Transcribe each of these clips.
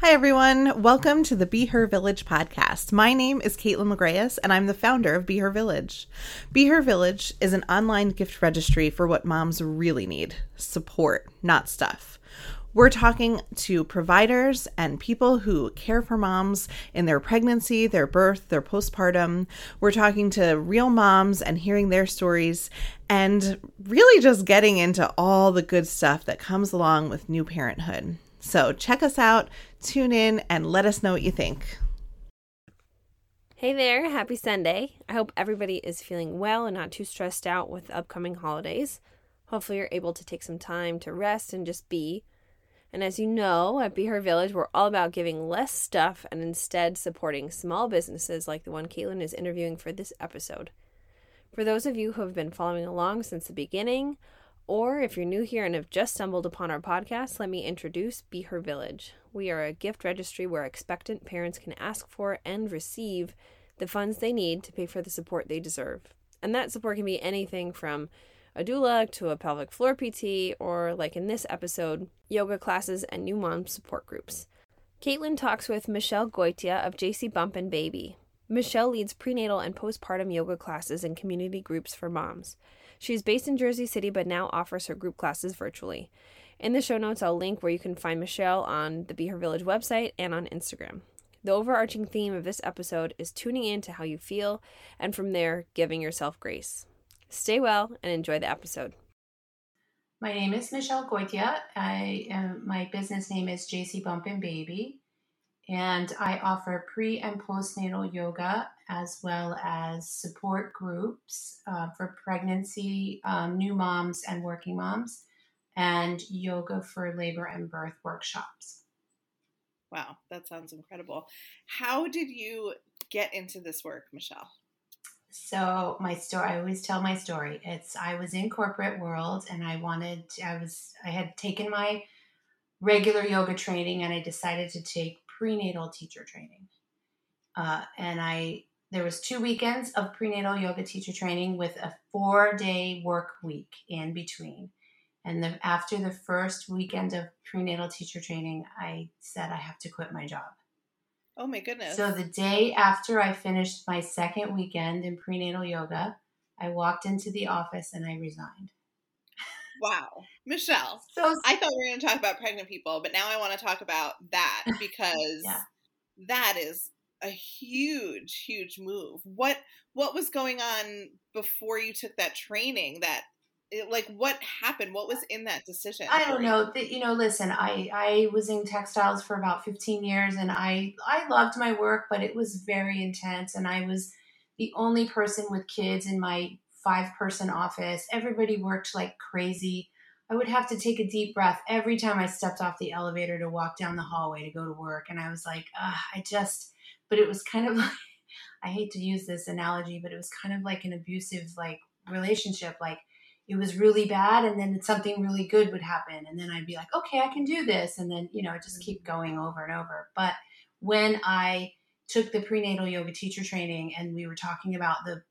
Hi, everyone. Welcome to the Be Her Village podcast. My name is Kaitlin McGreyes, and I'm the founder of Be Her Village. Be Her Village is an online gift registry for what moms really need support, not stuff. We're talking to providers and people who care for moms in their pregnancy, their birth, their postpartum. We're talking to real moms and hearing their stories and really just getting into all the good stuff that comes along with new parenthood. So check us out, tune in, and let us know what you think. Hey there, happy Sunday. I hope everybody is feeling well and not too stressed out with upcoming holidays. Hopefully, you're able to take some time to rest and just be. And as you know, at Be Her Village, we're all about giving less stuff and instead supporting small businesses like the one Kaitlin is interviewing for this episode. For those of you who have been following along since the beginning, or if you're new here and have just stumbled upon our podcast, let me introduce Be Her Village. We are a gift registry where expectant parents can ask for and receive the funds they need to pay for the support they deserve. And that support can be anything from a doula to a pelvic floor PT, or like in this episode, yoga classes and new mom support groups. Kaitlin talks with Michelle Goitia of JC Bump and Baby. Michelle leads prenatal and postpartum yoga classes and community groups for moms. She's based in Jersey City but now offers her group classes virtually. In the show notes, I'll link where you can find Michelle on the Be Her Village website and on Instagram. The overarching theme of this episode is tuning in to how you feel and from there, giving yourself grace. Stay well and enjoy the episode. My name is Michelle Goitia. I am, my business name is JC Bump and Baby, and I offer pre and postnatal yoga as well as support groups uh, for pregnancy, um, new moms, and working moms, and yoga for labor and birth workshops. Wow, that sounds incredible. How did you get into this work, Michelle? So my story, I always tell my story. It's I was in corporate world and I wanted, I was, I had taken my regular yoga training and I decided to take prenatal teacher training. Uh, and I, there was two weekends of prenatal yoga teacher training with a four day work week in between. And the, after the first weekend of prenatal teacher training, I said I have to quit my job. Oh my goodness. So the day after I finished my second weekend in prenatal yoga, I walked into the office and I resigned. Wow. Michelle. So I thought we were going to talk about pregnant people, but now I want to talk about that because yeah. that is a huge huge move. What what was going on before you took that training that it, like what happened? What was in that decision? I don't know. You know listen i i was in textiles for about 15 years and i i loved my work but it was very intense and i was the only person with kids in my five person office. Everybody worked like crazy. I would have to take a deep breath every time i stepped off the elevator to walk down the hallway to go to work and i was like i just but it was kind of like i hate to use this analogy but it was kind of like an abusive like relationship like it was really bad and then something really good would happen and then i'd be like okay i can do this and then you know just keep going over and over. But when i took the prenatal yoga teacher training and we were talking about the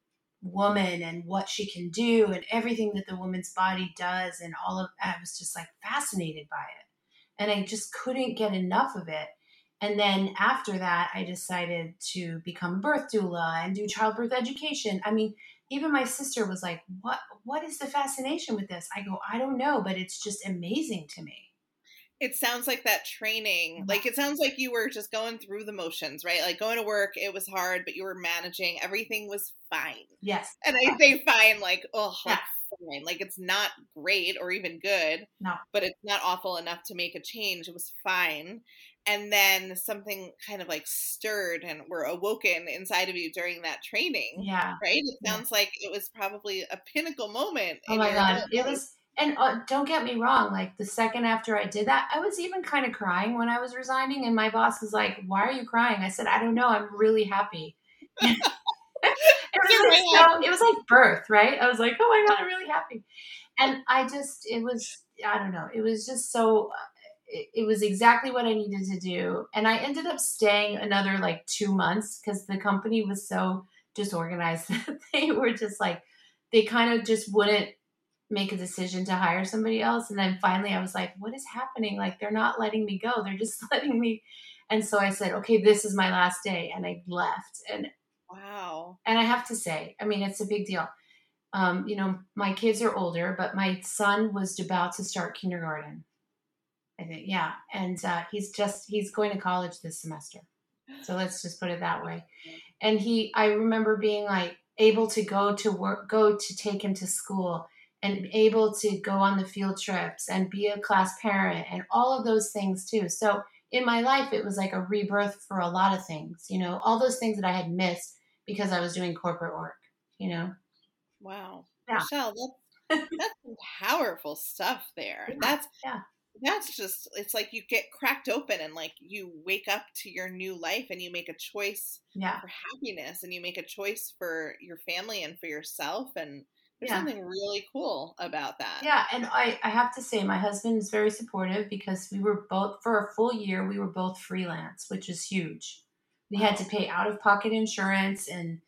woman and what she can do and everything that the woman's body does and all of i was just like fascinated by it. And i just couldn't get enough of it and then after that i decided to become a birth doula and do childbirth education i mean even my sister was like, "What what is the fascination with this?" I go, "I don't know, but it's just amazing to me." It sounds like that training. Like it sounds like you were just going through the motions, right? Like going to work, it was hard, but you were managing. Everything was fine. Yes. And I say fine like, oh, yeah. like fine. Like it's not great or even good. No. But it's not awful enough to make a change. It was fine and then something kind of like stirred and were awoken inside of you during that training. Yeah. Right? It sounds like it was probably a pinnacle moment. Oh my God. It was, and uh, don't get me wrong, like the second after I did that, I was even kind of crying when I was resigning. And my boss was like, Why are you crying? I said, I don't know. I'm really happy. it, was like, so, it was like birth, right? I was like, Oh my God, I'm really happy. And I just, it was, I don't know, it was just so it, was exactly what I needed to do. And I ended up staying another like two months because the company was so disorganized that they were just like, they kind of just wouldn't make a decision to hire somebody else. And then finally I was like, what is happening? Like, they're not letting me go. They're just letting me And so I said, okay, this is my last day. And I left. And wow. And I have to say, I mean, it's a big deal. Um, you know, my kids are older, but my son was about to start kindergarten. I think, yeah. And uh, he's just, he's going to college this semester. So let's just put it that way. And he, I remember being like able to go to work, go to take him to school and able to go on the field trips and be a class parent and all of those things too. So in my life, it was like a rebirth for a lot of things, you know, all those things that I had missed because I was doing corporate work, you know. Wow. Yeah. Michelle, that's, that's powerful stuff there. Yeah. That's yeah that's just it's like you get cracked open and like you wake up to your new life and you make a choice yeah. for happiness and you make a choice for your family and for yourself and there's yeah. something really cool about that yeah and I, I have to say my husband is very supportive because we were both for a full year we were both freelance which is huge we had to pay out of pocket insurance and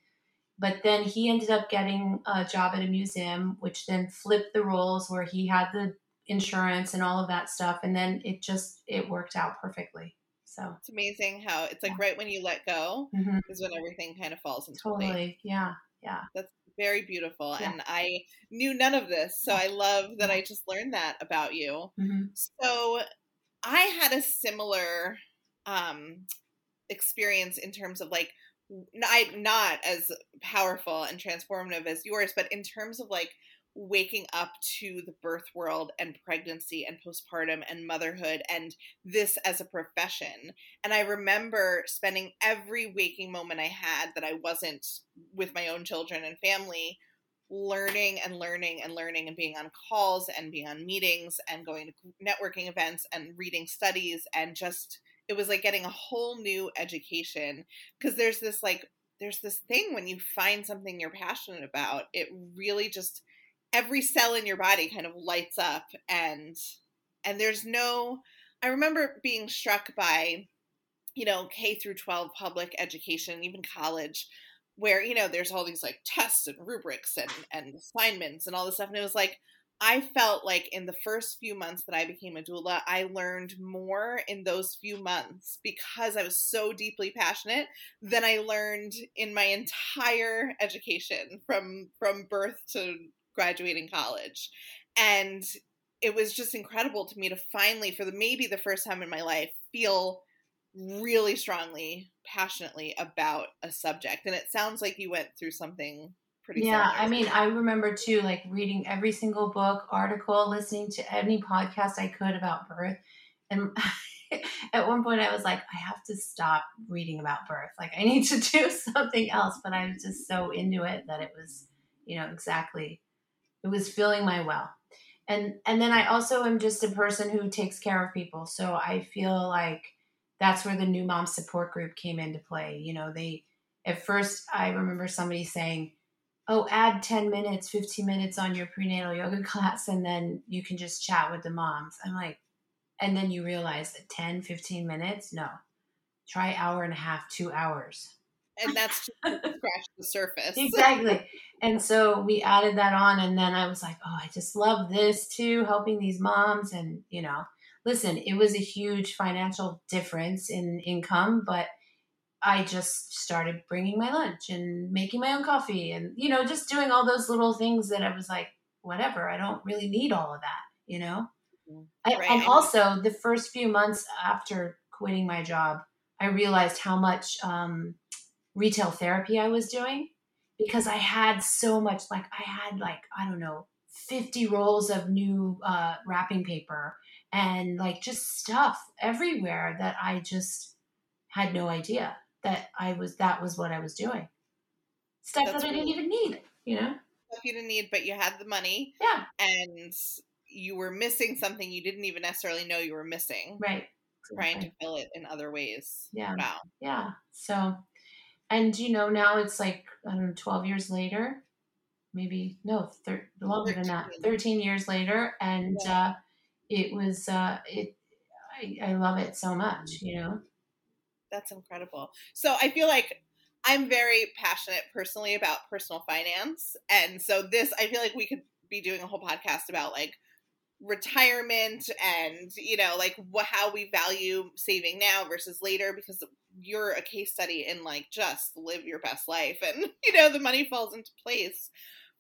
but then he ended up getting a job at a museum which then flipped the roles where he had the insurance and all of that stuff and then it just it worked out perfectly so it's amazing how it's like yeah. right when you let go mm-hmm. is when everything kind of falls into totally place. yeah yeah that's very beautiful yeah. and i knew none of this so i love that i just learned that about you mm-hmm. so i had a similar um experience in terms of like I not as powerful and transformative as yours, but in terms of like waking up to the birth world and pregnancy and postpartum and motherhood and this as a profession. And I remember spending every waking moment I had that I wasn't with my own children and family learning and learning and learning and being on calls and being on meetings and going to networking events and reading studies and just it was like getting a whole new education because there's this like there's this thing when you find something you're passionate about it really just every cell in your body kind of lights up and and there's no I remember being struck by you know K through 12 public education even college where you know there's all these like tests and rubrics and and assignments and all this stuff and it was like I felt like in the first few months that I became a doula, I learned more in those few months because I was so deeply passionate than I learned in my entire education from from birth to graduating college. And it was just incredible to me to finally, for the maybe the first time in my life, feel really strongly, passionately about a subject. And it sounds like you went through something pretty Yeah, similar. I mean, I remember too, like reading every single book, article, listening to any podcast I could about birth. And at one point I was like, I have to stop reading about birth. Like I need to do something else. But I was just so into it that it was, you know, exactly it was filling my well. And and then i also am just a person who takes care of people. So i feel like that's where the new mom support group came into play. You know they at first i remember somebody saying oh add 10 minutes 15 minutes on your prenatal yoga class and then you can just chat with the moms. I'm like and then you realize that 10 15 minutes? No. Try hour and a half two hours and that's just scratch the surface. exactly. And so we added that on, and then I was like, oh, I just love this too, helping these moms. And, you know, listen, it was a huge financial difference in income, but I just started bringing my lunch and making my own coffee and, you know, just doing all those little things that I was like, whatever, I don't really need all of that, you know? Mm-hmm. Right. and also, the first few months after quitting my job, I realized how much um, retail therapy I was doing because I had so much, like, I had, like, I don't know, 50 rolls of new uh, wrapping paper and, like, just stuff everywhere that I just had no idea that I was, that was what I was doing. Stuff That's that I didn't even need, you know? Stuff you didn't need, but you had the money. Yeah. And you were missing something you didn't even necessarily know you were missing. Right. Trying to fill it in other ways. Yeah. Wow. Yeah. So and you know now it's like i don't know 12 years later? Maybe no thir- longer than that 13 years later and yeah. uh, it was uh, it I, I love it so much you know? That's incredible. So i feel like i'm very passionate personally about personal finance and so this i feel like we could be doing a whole podcast about like retirement and you know like what how we value saving now versus later because you're a case study in like just live your best life and you know the money falls into place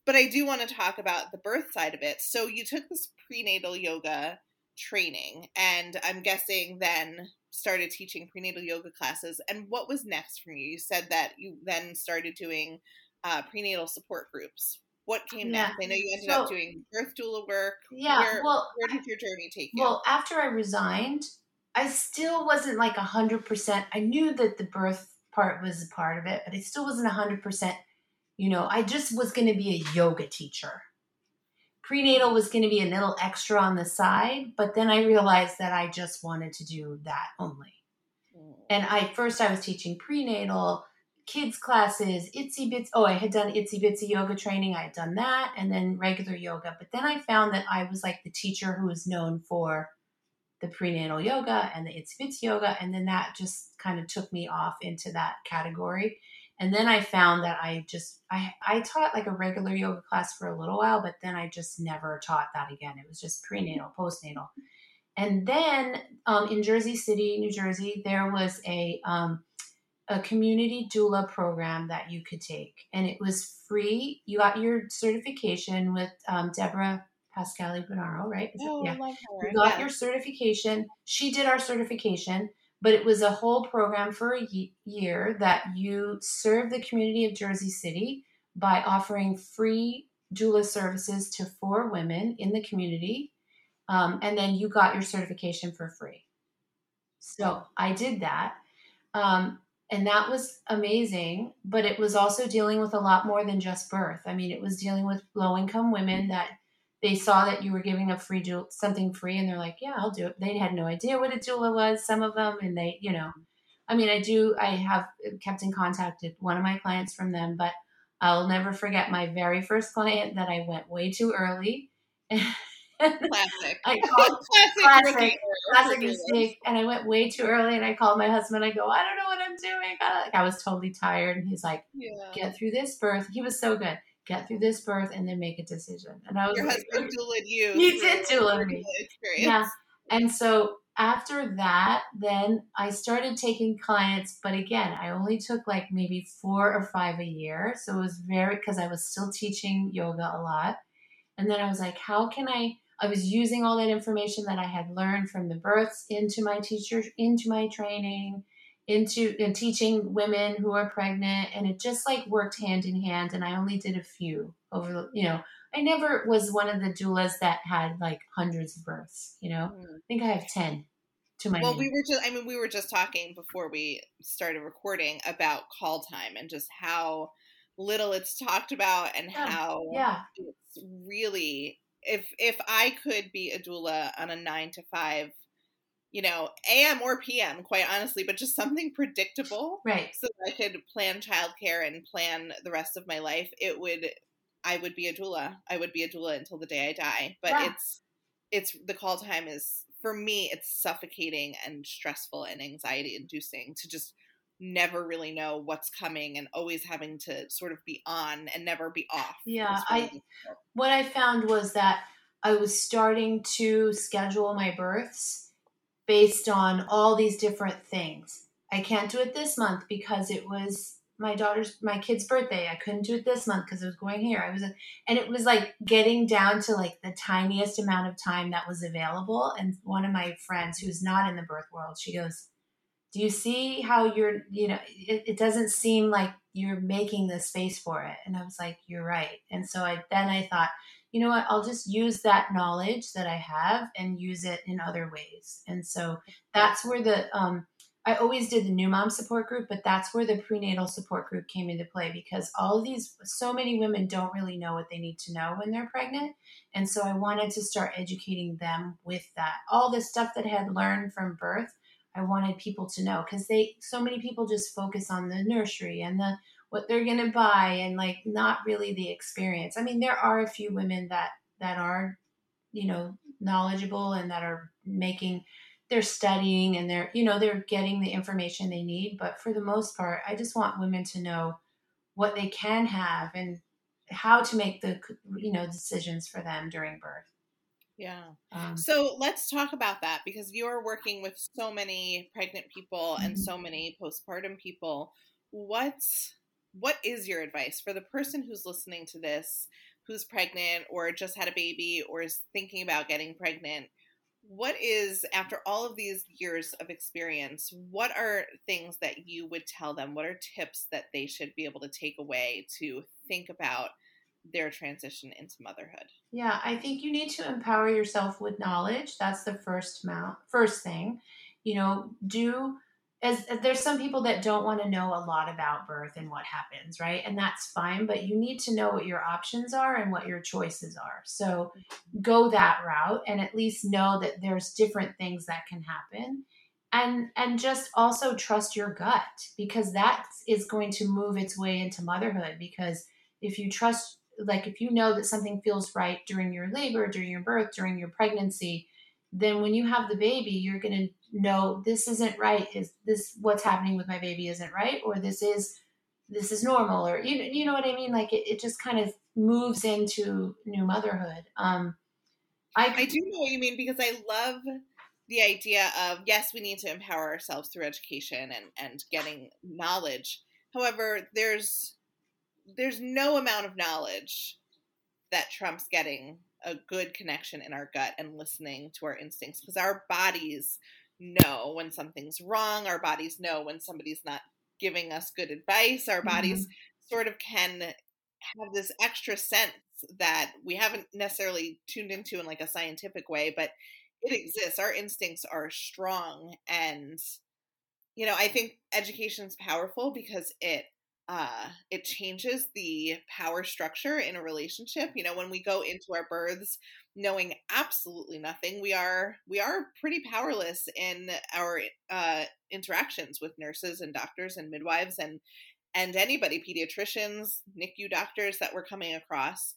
but i do want to talk about the birth side of it so you took this prenatal yoga training and i'm guessing then started teaching prenatal yoga classes and what was next for you you said that you then started doing uh, prenatal support groups what came yeah. next? I know you ended so, up doing birth doula work. Yeah. Where, well, where did your journey take you? Well, after I resigned, I still wasn't like a hundred percent. I knew that the birth part was a part of it, but it still wasn't a hundred percent. You know, I just was going to be a yoga teacher. Prenatal was going to be a little extra on the side, but then I realized that I just wanted to do that only. Mm. And I first I was teaching prenatal kids classes, itsy bits. Oh, I had done itsy bitsy yoga training. I had done that and then regular yoga. But then I found that I was like the teacher who was known for the prenatal yoga and the bitsy yoga. And then that just kind of took me off into that category. And then I found that I just I I taught like a regular yoga class for a little while, but then I just never taught that again. It was just prenatal, postnatal. And then um, in Jersey City, New Jersey, there was a um, a community doula program that you could take, and it was free. You got your certification with um, Deborah Pascali Bonaro, right? oh, yeah. love her. You got yeah. your certification. She did our certification, but it was a whole program for a year that you serve the community of Jersey City by offering free doula services to four women in the community. Um, and then you got your certification for free. So I did that. Um, and that was amazing but it was also dealing with a lot more than just birth i mean it was dealing with low income women that they saw that you were giving a free doula, something free and they're like yeah i'll do it they had no idea what a doula was some of them and they you know i mean i do i have kept in contact with one of my clients from them but i'll never forget my very first client that i went way too early Classic. I called classic, classic, classic mistake. And I went way too early and I called my husband. I go, I don't know what I'm doing. Uh, like I was totally tired. And he's like, yeah. get through this birth. He was so good. Get through this birth and then make a decision. And I was Your like, husband doulaed you. He did doula me. Experience. Yeah. And so after that, then I started taking clients, but again, I only took like maybe four or five a year. So it was very because I was still teaching yoga a lot. And then I was like, how can I I was using all that information that I had learned from the births into my teacher, into my training, into and teaching women who are pregnant, and it just like worked hand in hand. And I only did a few over, you know. I never was one of the doulas that had like hundreds of births. You know, mm. I think I have ten to my. Well, name. we were just. I mean, we were just talking before we started recording about call time and just how little it's talked about and yeah. how yeah. it's really if if I could be a doula on a nine to five, you know, AM or PM, quite honestly, but just something predictable, right? So I could plan childcare and plan the rest of my life. It would, I would be a doula. I would be a doula until the day I die. But yeah. it's it's the call time is for me. It's suffocating and stressful and anxiety inducing to just never really know what's coming and always having to sort of be on and never be off. Yeah, I what I found was that I was starting to schedule my births based on all these different things. I can't do it this month because it was my daughter's my kid's birthday. I couldn't do it this month because I was going here. I was and it was like getting down to like the tiniest amount of time that was available and one of my friends who's not in the birth world, she goes, do you see how you're you know it, it, doesn't seem like you're making the space for it and i was like you're right and so i then i thought you know what i'll just use that knowledge that i have and use it in other ways. And so that's where the um i always did the new mom support group but that's where the prenatal support group came into play because all these so many women don't really know what they need to know when they're pregnant. And so i wanted to start educating them with that. All the stuff that i had learned from birth I wanted people to know because they so many people just focus on the nursery and the what they're gonna buy and like not really the experience. I mean, there are a few women that that are, you know, knowledgeable and that are making they're studying and they're you know they're getting the information they need but for the most part i just want women to know what they can have and how to make the you know decisions for them during birth Yeah. Um, so let's talk about that because you're working with so many pregnant people mm-hmm. and so many postpartum people. What's what is your advice for the person who's listening to this, who's pregnant or just had a baby or is thinking about getting pregnant? What is after all of these years of experience, what are things that you would tell them? What are tips that they should be able to take away to think about their transition into motherhood? Yeah, I think you need to empower yourself with knowledge. That's the first mount, first thing. You know, do as there's some people that don't want to know a lot about birth and what happens, right? And that's fine, but you need to know what your options are and what your choices are. So go that route and at least know that there's different things that can happen. And and just also trust your gut because that is going to move its way into motherhood because if you trust like if you know that something feels right during your labor, during your birth, during your pregnancy, then when you have the baby, you're going to know this isn't right. Is this what's happening with my baby isn't right, or this is this is normal, or you you know what I mean? Like it, it just kind of moves into new motherhood. Um, I I do know what you mean because I love the idea of yes, we need to empower ourselves through education and and getting knowledge. However, there's there's no amount of knowledge that trumps getting a good connection in our gut and listening to our instincts because our bodies know when something's wrong our bodies know when somebody's not giving us good advice our bodies mm-hmm. sort of can have this extra sense that we haven't necessarily tuned into in like a scientific way but it exists our instincts are strong and you know i think education is powerful because it uh, it changes the power structure in a relationship. You know, when we go into our births knowing absolutely nothing, we are we are pretty powerless in our uh, interactions with nurses and doctors and midwives and and anybody, pediatricians, NICU doctors that we're coming across.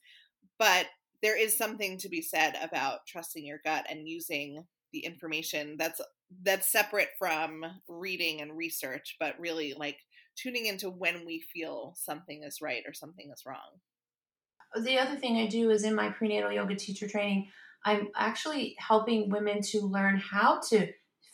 But there is something to be said about trusting your gut and using the information that's that's separate from reading and research, but really like tuning into when we feel something is right or something is wrong. The other thing I do is in my prenatal yoga teacher training, I'm actually helping women to learn how to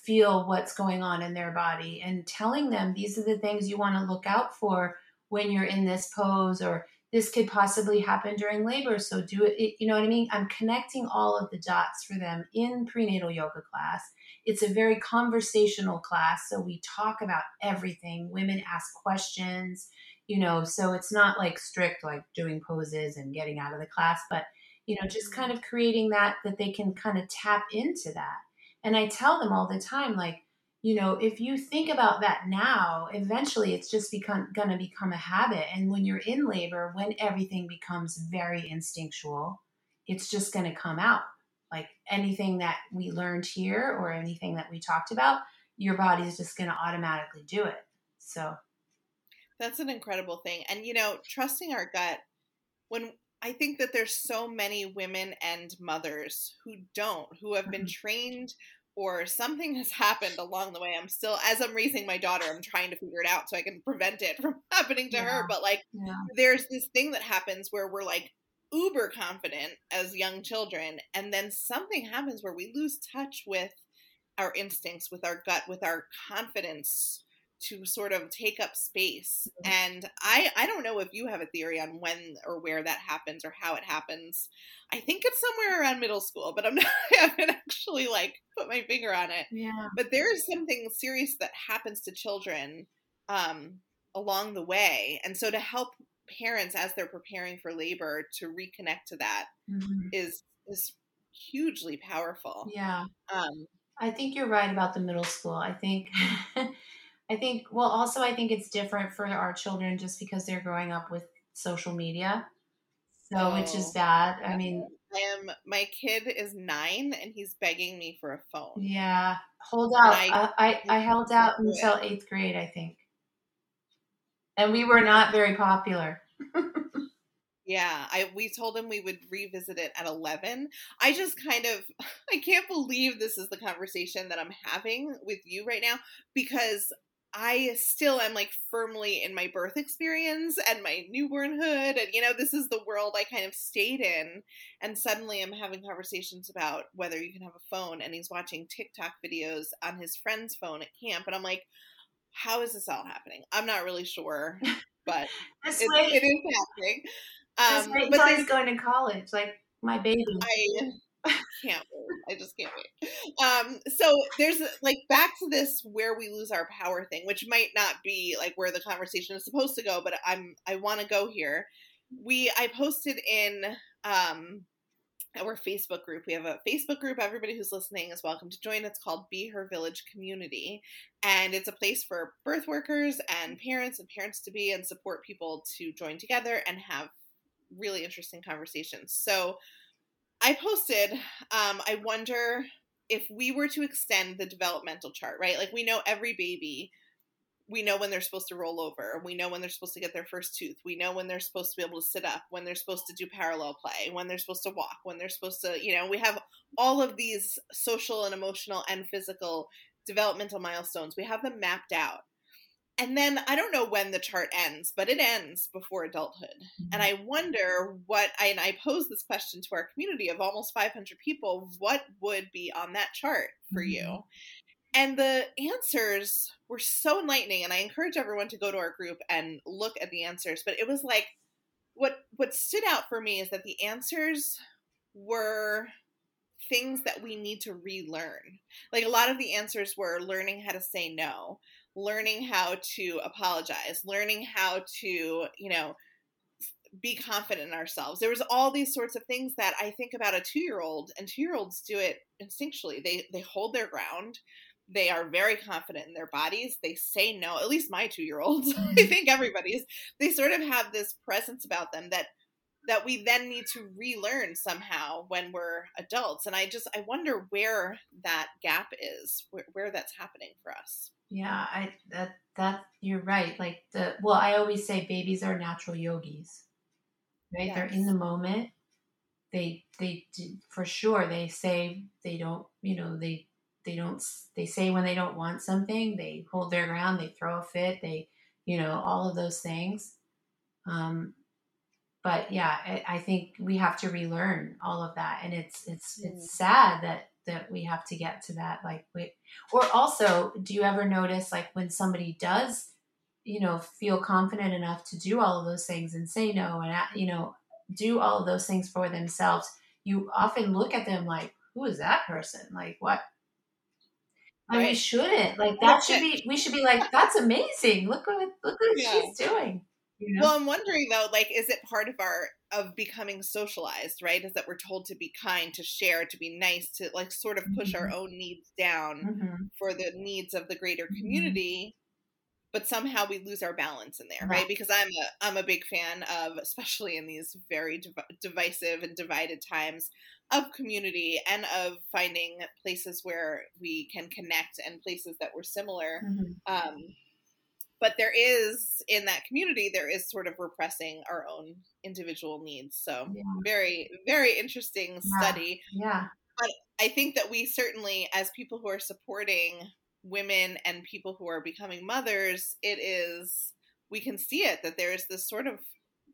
feel what's going on in their body and telling them these are the things you want to look out for when you're in this pose or this could possibly happen during labor so do it you know what i mean i'm connecting all of the dots for them in prenatal yoga class it's a very conversational class. So we talk about everything. Women ask questions, you know, so it's not like strict, like doing poses and getting out of the class, but, you know, just kind of mm-hmm. creating that, that they can kind of tap into that. And I tell them all the time, like, you know, if you think about that now, eventually it's just become going to become a habit. And when you're in labor, when everything becomes very instinctual, it's just going to come out like anything that we learned here or anything that we talked about, your body is just going to automatically do it. So that's an incredible thing. And, you know, trusting our gut, when I think that there's so many women and mothers who don't, who have been mm-hmm. trained or something has happened along the way. I'm still, as I'm raising my daughter, I'm trying to figure it out so I can prevent it from happening to yeah. her. But like, yeah. there's this thing that happens where we're like uber confident as young children and then something happens where we lose touch with our instincts with our gut with our confidence to sort of take up space. Mm-hmm. and i i don't know if you have a theory on when or where that happens or how it happens. I think it's somewhere around middle school but i'm not i haven't actually like put my finger on it. Yeah. But there is something serious that happens to children um along the way. And so to help parents as they're preparing for labor to reconnect to that mm-hmm. is is hugely powerful. Yeah. Um, I think you're right about the middle school. I think I think well also I think it's different for our children just because they're growing up with social media. So oh, which is oh, bad. I mean I am my kid is 9 and he's begging me for a phone. Yeah. Hold out. I, uh, I, I held out until 8th grade, I think and we were not very popular. yeah, I we told him we would revisit it at 11. I just kind of I can't believe this is the conversation that I'm having with you right now because I still am like firmly in my birth experience and my newbornhood. And, you know, this is the world I kind of stayed in. And suddenly I'm having conversations about whether you can have a phone. And he's watching TikTok videos on his friend's phone at camp. And I'm like, how is this all happening? I'm not really sure, but this it, way, it is happening. Um, this but he's going to college, like my baby. I, can't wait. I just can't wait. Um, so there's like back to this where we lose our power thing, which might not be like where the conversation is supposed to go, but I'm I want to go here. We I posted in um our Facebook group. We have a Facebook group. Everybody who's listening is welcome to join. It's called Be Her Village Community. And it's a place for birth workers and parents and parents to be and support people to join together and have really interesting conversations. So I posted, um, I wonder if we were to extend the developmental chart, right? Like we know every baby, we know when they're supposed to roll over. We know when they're supposed to get their first tooth. We know when they're supposed to be able to sit up, when they're supposed to do parallel play, when they're supposed to walk, when they're supposed to, you know, we have all of these social and emotional and physical developmental milestones. We have them mapped out and then I don't know when the chart ends, but it ends before adulthood. Mm-hmm. And I wonder what I and I pose this question to our community of almost 500 people, what would be on that chart for mm-hmm. you? And the answers were so enlightening and I encourage everyone to go to our group and look at the answers, but it was like what what stood out for me is that the answers were things that we need to relearn. Like a lot of the answers were learning how to say no, learning how to apologize, learning how to, you know, be confident in ourselves. There was all these sorts of things that I think about a 2-year-old and 2-year-olds do it instinctually. They they hold their ground. They are very confident in their bodies. They say no. At least my 2-year-olds. I mm-hmm. think everybody's. They sort of have this presence about them that that we then need to relearn somehow when we're adults and i just i wonder where that gap is where, where that's happening for us yeah, I that that you're right. Like the well, I always say babies are natural yogis. Right? Yes. They're in the moment. They they for sure they say they don't, you know, they they don't they say when they don't want something, they hold their ground, they throw a fit, they you know, all of those things. Um but yeah, I, I think we have to relearn all of that and it's it's mm. it's sad that that we have to get to that like we, or also do you ever notice like when somebody does you know feel confident enough to do all of those things and say no and you know do all of those things for themselves you often look at them like who is that person like what Mean, we shouldn't like that. Should be we should be like that's amazing. Look what look what yeah. she's doing. You know? Well, I'm wondering though, like, is it part of our of becoming socialized, right? Is that we're told to be kind, to share, to be nice, to like sort of push mm-hmm. our own needs down mm-hmm. for the needs of the greater mm-hmm. community, but somehow we lose our balance in there, right? right? Because I'm a I'm a big fan of, especially in these very div- divisive and divided times, of community and of finding places where we can connect and places that we're similar. Mm-hmm. Um, but there is in that community there is sort of repressing our own individual needs so yeah. very very interesting yeah. study yeah but i think that we certainly as people who are supporting women and people who are becoming mothers it is we can see it that there's this sort of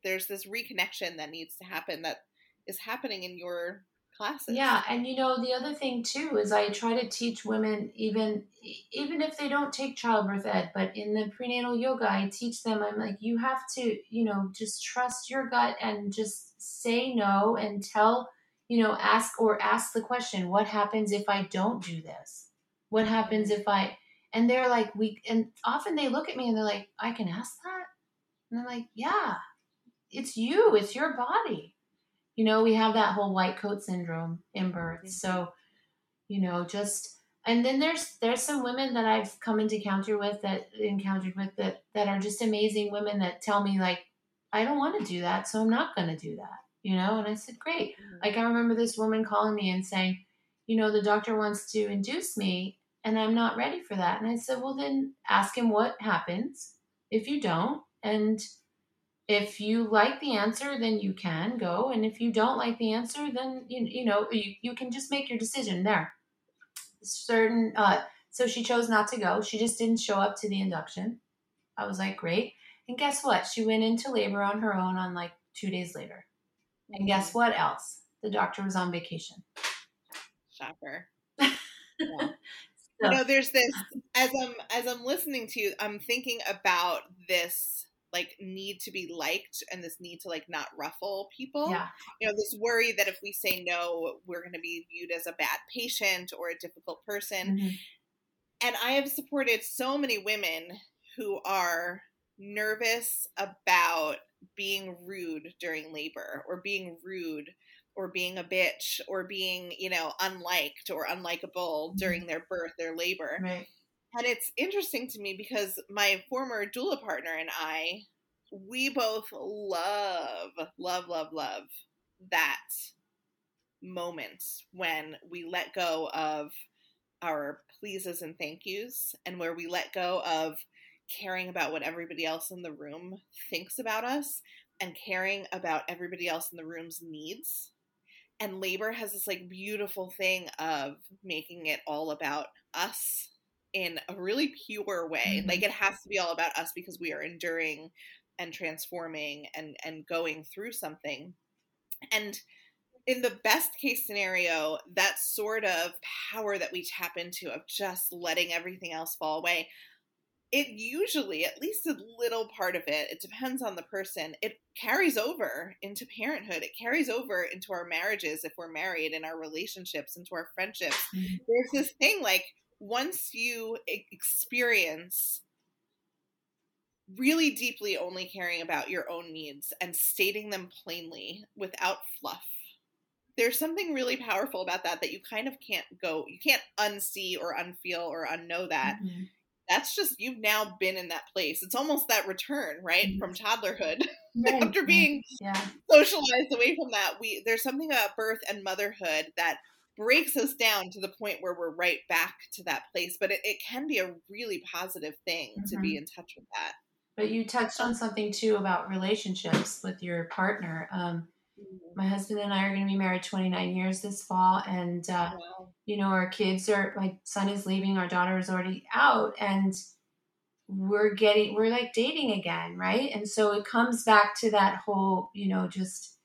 there's this reconnection that needs to happen that is happening in your classes. Yeah, and you know the other thing too is I try to teach women even even if they don't take childbirth ed, but in the prenatal yoga I teach them I'm like you have to, you know, just trust your gut and just say no and tell, you know, ask or ask the question, what happens if I don't do this? What happens if I and they're like we and often they look at me and they're like, I can ask that? And I'm like, yeah. It's you, it's your body you know, we have that whole white coat syndrome in birth. Mm-hmm. So, you know, just and then there's there's some women that I've come into encounter with that encountered with that that are just amazing women that tell me like I don't want to do that, so I'm not going to do that. You know, and I said, "Great." Mm-hmm. Like I remember this woman calling me and saying, "You know, the doctor wants to induce me and I'm not ready for that." And I said, "Well, then ask him what happens if you don't and if you like the answer then you can go and if you don't like the answer then you, you know you, you can just make your decision there certain uh, So she chose not to go. She just didn't show up to the induction. I was like, great. And guess what? She went into labor on her own on like two days later. And guess mm-hmm. what else? The doctor was on vacation. Shocker. Yeah. so. You know, there's this as I'm as I'm listening to you, I'm thinking about this like need to be liked and this need to like not ruffle people. Yeah. You know, this worry that if we say no, we're going to be viewed as a bad patient or a difficult person. Mm-hmm. And I have supported so many women who are nervous about being rude during labor or being rude or being a bitch or being, you know, unliked or unlikable mm-hmm. during their birth, their labor. Right. And it's interesting to me because my former doula partner and I, we both love, love, love, love that moment when we let go of our pleases and thank yous and where we let go of caring about what everybody else in the room thinks about us and caring about everybody else in the room's needs. And labor has this like beautiful thing of making it all about us in a really pure way. Mm-hmm. Like it has to be all about us because we are enduring and transforming and and going through something. And in the best case scenario, that sort of power that we tap into of just letting everything else fall away, it usually, at least a little part of it, it depends on the person, it carries over into parenthood. It carries over into our marriages if we're married, in our relationships, into our friendships. Mm-hmm. There's this thing like once you experience really deeply only caring about your own needs and stating them plainly without fluff there's something really powerful about that that you kind of can't go you can't unsee or unfeel or unknow that mm-hmm. that's just you've now been in that place it's almost that return right mm-hmm. from toddlerhood right. after being yeah. socialized away from that we there's something about birth and motherhood that breaks us down to the point where we're right back to that place but it, it can be a really positive thing mm-hmm. to be mm-hmm. in touch with that but you touched on something too about relationships with your partner. Um, mm-hmm. my husband and I are going to be married 29 years this fall, and uh, wow. you know our kids are. My son is leaving. Our daughter is already out, and we're getting we're like dating again, right? And so it comes back to that whole, you know, just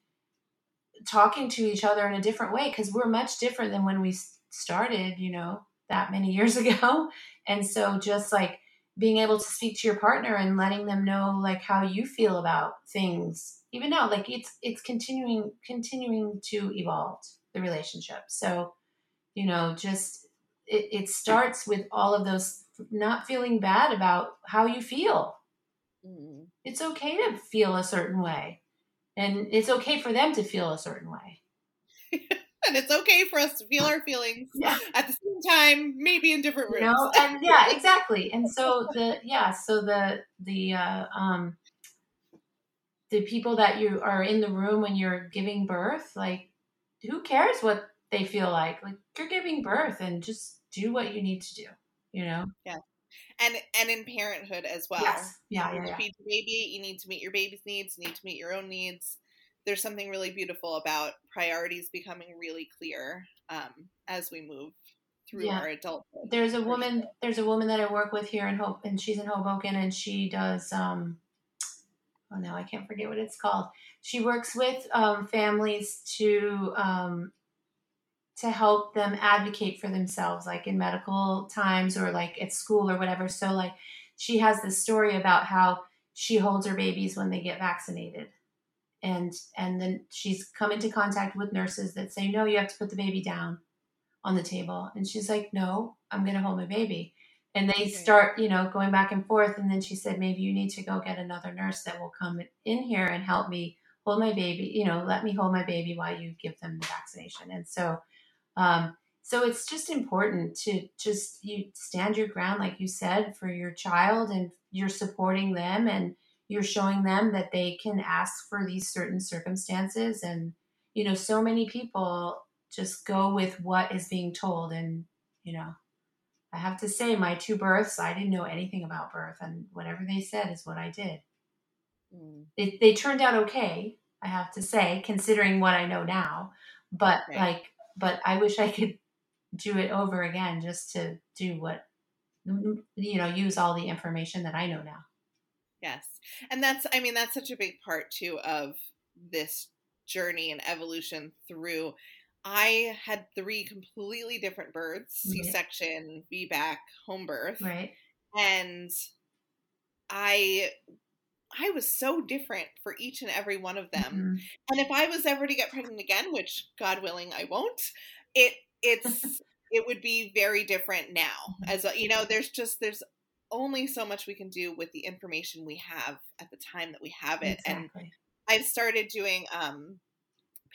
talking to each other in a different way because we're much different than when we started, you know, that many years ago. And so just like being able to speak to your partner and letting them know like how you feel about things even now like it's it's continuing continuing to evolve the relationship so you know just it, it starts with all of those not feeling bad about how you feel mm-hmm. it's okay to feel a certain way and it's okay for them to feel a certain way and it's okay for us to feel our feelings yeah. at the same time, maybe in different rooms. You know? and yeah, exactly. And so the yeah, so the the uh, um the people that you are in the room when you're giving birth, like who cares what they feel like? Like you're giving birth and just do what you need to do, you know? Yeah. And and in parenthood as well. Yes. Yeah, yeah, yeah. feed your baby, you need to meet your baby's needs, you need to meet your own needs there's something really beautiful about priorities becoming really clear um, as we move through yeah. our adulthood. There's a woman. There's a woman that I work with here in Hope, and she's in Hoboken, and she does. Um, oh no, I can't forget what it's called. She works with um, families to um, to help them advocate for themselves, like in medical times or like at school or whatever. So like she has this story about how she holds her babies when they get vaccinated. And and then she's come into contact with nurses that say no you have to put the baby down on the table. And she's like no i'm going to hold my baby. And they start you know going back and forth. And then she said maybe you need to go get another nurse that will come in here and help me hold my baby you know let me hold my baby while you give them the vaccination. And so um, so it's just important to just you stand your ground like you said for your child and you're supporting them and you're showing them that they can ask for these certain circumstances. And you know so many people just go with what is being told. And you know i have to say my two births i didn't know anything about birth and whatever they said is what i did. Mm. it, they turned out okay i have to say considering what i know now. But like but i wish i could do it over again just to do what you know, use all the information that I know now. Yes. And that's, I mean, that's such a big part too of this journey and evolution through. I had three completely different births mm-hmm. C section, VBAC, home birth. Right. And I I was so different for each and every one of them. Mm-hmm. And if I was ever to get pregnant again, which God willing I won't, it it's it would be very different now. Mm-hmm. As you know, there's just there's only so much we can do with the information we have at the time that we have it. Exactly. And I've started doing um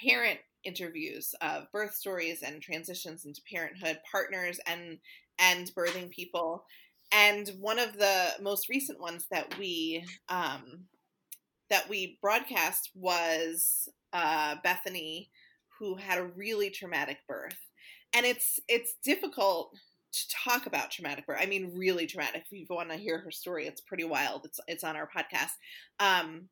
parent interviews of birth stories and transitions into parenthood, partners and and birthing people and one of the most recent ones that we um, that we broadcast was uh, Bethany, who had a really traumatic birth, and it's it's difficult to talk about traumatic birth. I mean, really traumatic. If you want to hear her story, it's pretty wild. It's it's on our podcast. Um,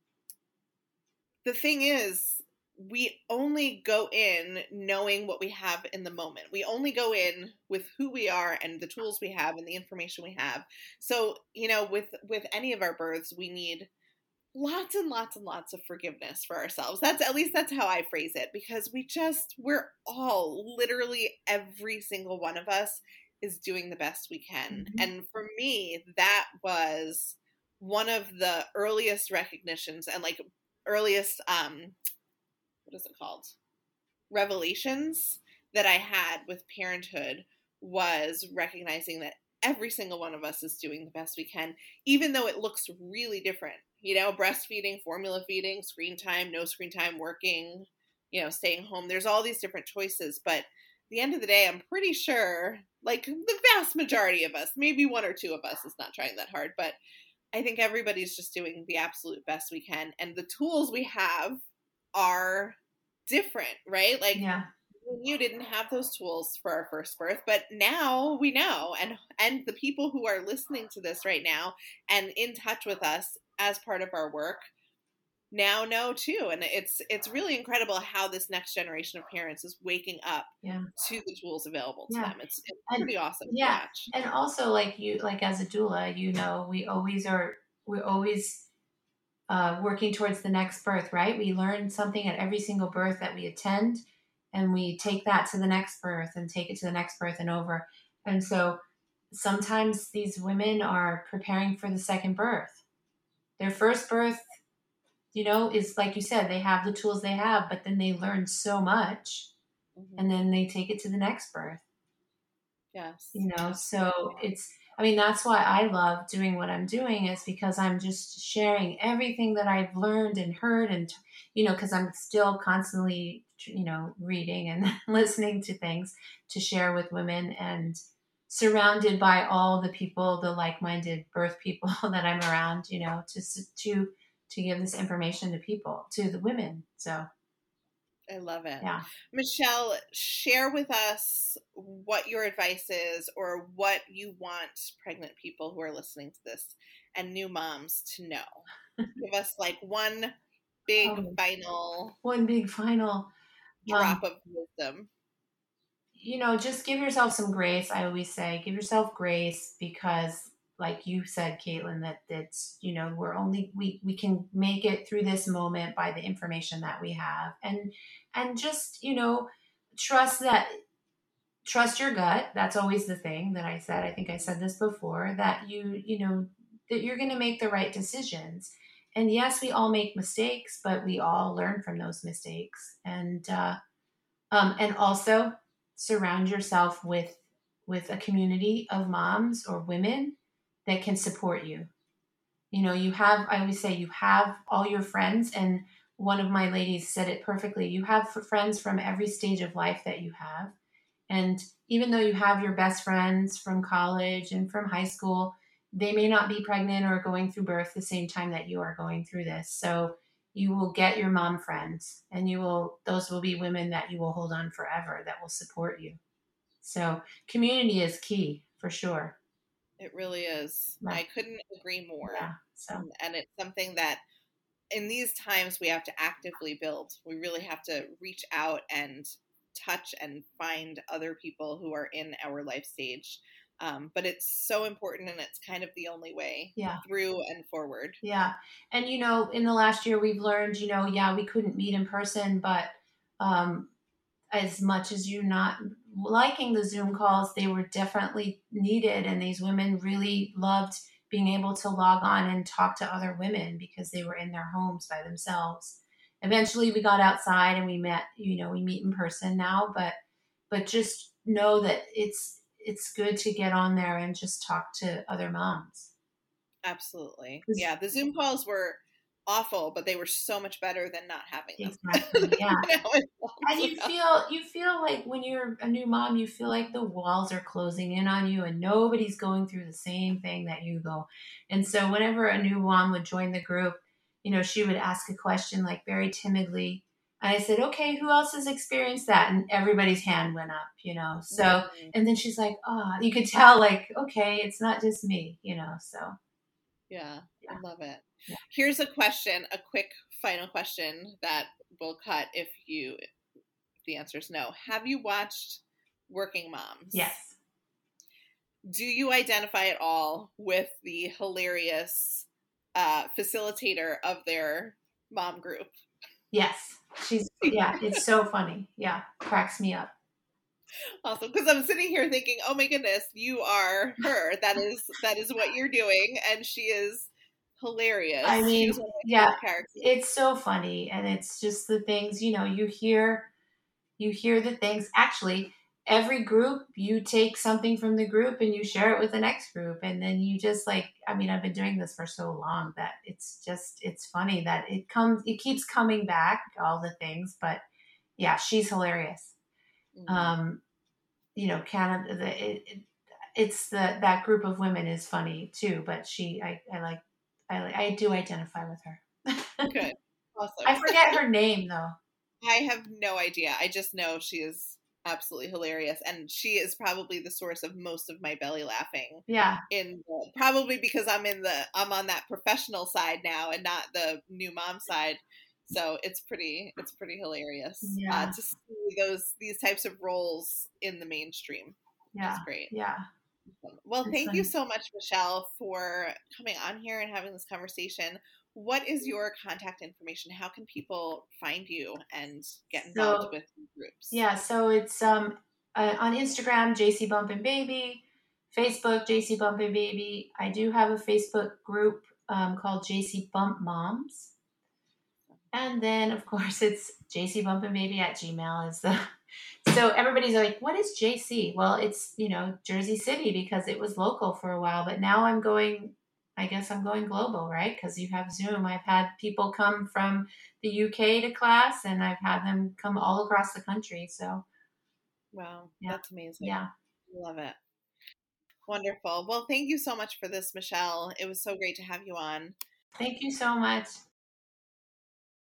the thing is, we only go in knowing what we have in the moment. We only go in with who we are and the tools we have and the information we have. So, you know, with with any of our births, we need lots and lots and lots of forgiveness for ourselves. That's at least that's how I phrase it because we just we're all literally every single one of us is doing the best we can. Mm-hmm. And for me, that was one of the earliest recognitions and like earliest um what is it called? Revelations that I had with parenthood was recognizing that every single one of us is doing the best we can, even though it looks really different. You know, breastfeeding, formula feeding, screen time, no screen time, working, you know, staying home. There's all these different choices, but the end of the day, I'm pretty sure, like the vast majority of us, maybe one or two of us is not trying that hard, but I think everybody's just doing the absolute best we can. And the tools we have are different, right? Like yeah. you didn't have those tools for our first birth, but now we know and and the people who are listening to this right now and in touch with us as part of our work now know too and it's it's really incredible how this next generation of parents is waking up yeah. to the tools available to yeah. them it's, it's pretty awesome yeah and also like you like as a doula you know we always are we always uh, working towards the next birth, right? We learn something at every single birth that we attend, and we take that to the next birth and take it to the next birth and over. And so sometimes these women are preparing for the second birth. Their first birth, you know, is like you said, they have the tools they have, but then they learn so much mm-hmm. and then they take it to the next birth. Yes. You know, so it's I mean, that's why I love doing what I'm doing is because I'm just sharing everything that I've learned and heard and, you know, because I'm still constantly, you know, reading and listening to things to share with women and surrounded by all the people, the like-minded birth people that I'm around, you know, to, to, to give this information to people, to the women. So I love it. Yeah. Michelle, share with us what your advice is or what you want pregnant people who are listening to this and new moms to know. Give us like one big oh, final one big final drop um, of wisdom. You know, just give yourself some grace. I always say, give yourself grace because like you said, Kaitlin, that that's you know we're only we we can make it through this moment by the information that we have, and and just you know trust that trust your gut. That's always the thing that I said. I think I said this before that you you know that you're going to make the right decisions. And yes, we all make mistakes, but we all learn from those mistakes. And uh, um, and also surround yourself with with a community of moms or women that can support you. You know, you have, I always say, you have all your friends, and one of my ladies said it perfectly. You have friends from every stage of life that you have. And even though you have your best friends from college and from high school, they may not be pregnant or going through birth the same time that you are going through this. So you will get your mom friends and you will those will be women that you will hold on forever that will support you. So community is key for sure. It really is. Yeah. I couldn't agree more. Yeah. So. And it's something that in these times we have to actively build. We really have to reach out and touch and find other people who are in our life stage Um, but it's so important and it's kind of the only way yeah. through and forward. Yeah. And, you know, in the last year, we've learned, you know, yeah, we couldn't meet in person, but um, as much as you're not liking the Zoom calls, they were definitely needed. And these women really loved being able to log on and talk to other women because they were in their homes by themselves. Eventually, we got outside and we met, you know, we meet in person now, but but just know that it's it's good to get on there and just talk to other moms. Absolutely. Yeah, the Zoom calls were awful, but they were so much better than not having them. Exactly. Yeah. and you feel you feel like when you're a new mom, you feel like the walls are closing in on you and nobody's going through the same thing that you go. And so whenever a new mom would join the group, you know, she would ask a question like very timidly. And I said, okay, who else has experienced that? And everybody's hand went up, you know. So, mm-hmm. and then she's like, oh, you could tell, like, okay, it's not just me, you know. So, yeah, yeah. I love it. Yeah. Here's a question, a quick final question that will cut if you if the answer is no. Have you watched Working Moms? Yes. Do you identify at all with the hilarious uh, facilitator of their mom group? Yes. She's yeah, it's so funny. Yeah, cracks me up. Awesome, because I'm sitting here thinking, oh my goodness, you are her. That is that is what you're doing, and she is hilarious. I mean, yeah, it's so funny, and it's just the things you know. You hear, you hear the things. Actually, every group, you take something from the group and you share it with the next group, and then you just like. I mean, I've been doing this for so long that it's just it's funny that it comes, it keeps coming back, all the things. But yeah, she's hilarious. Mm-hmm. Um, you know, Canada. The, it, it, it's the that group of women is funny too, but she I, I like I, I do identify with her. Good. Awesome. I forget her name though. I have no idea. I just know she is absolutely hilarious and she is probably the source of most of my belly laughing. Yeah. In the, probably because I'm in the I'm on that professional side now and not the new mom side. So it's pretty it's pretty hilarious uh, yeah. uh, to see those these types of roles in the mainstream. Yeah. It's great. Yeah. Well, thank fun. you so much, Michelle, for coming on here and having this conversation. What is your contact information? How can people find you and get involved so, with groups? Yeah, so it's um uh, on Instagram, JC Bump and Baby, Facebook, JC Bump and Baby. I do have a Facebook group um, called JC Bump Moms. And then, of course, it's JC Bump and Baby at Gmail is the so everybody's like, what is JC? Well, it's, you know, Jersey City because it was local for a while, but now I'm going, I guess I'm going global, right? Because you have Zoom. I've had people come from the UK to class and I've had them come all across the country. So, wow, yeah. that's amazing. Yeah. Love it. Wonderful. Well, thank you so much for this, Michelle. It was so great to have you on. Thank you so much.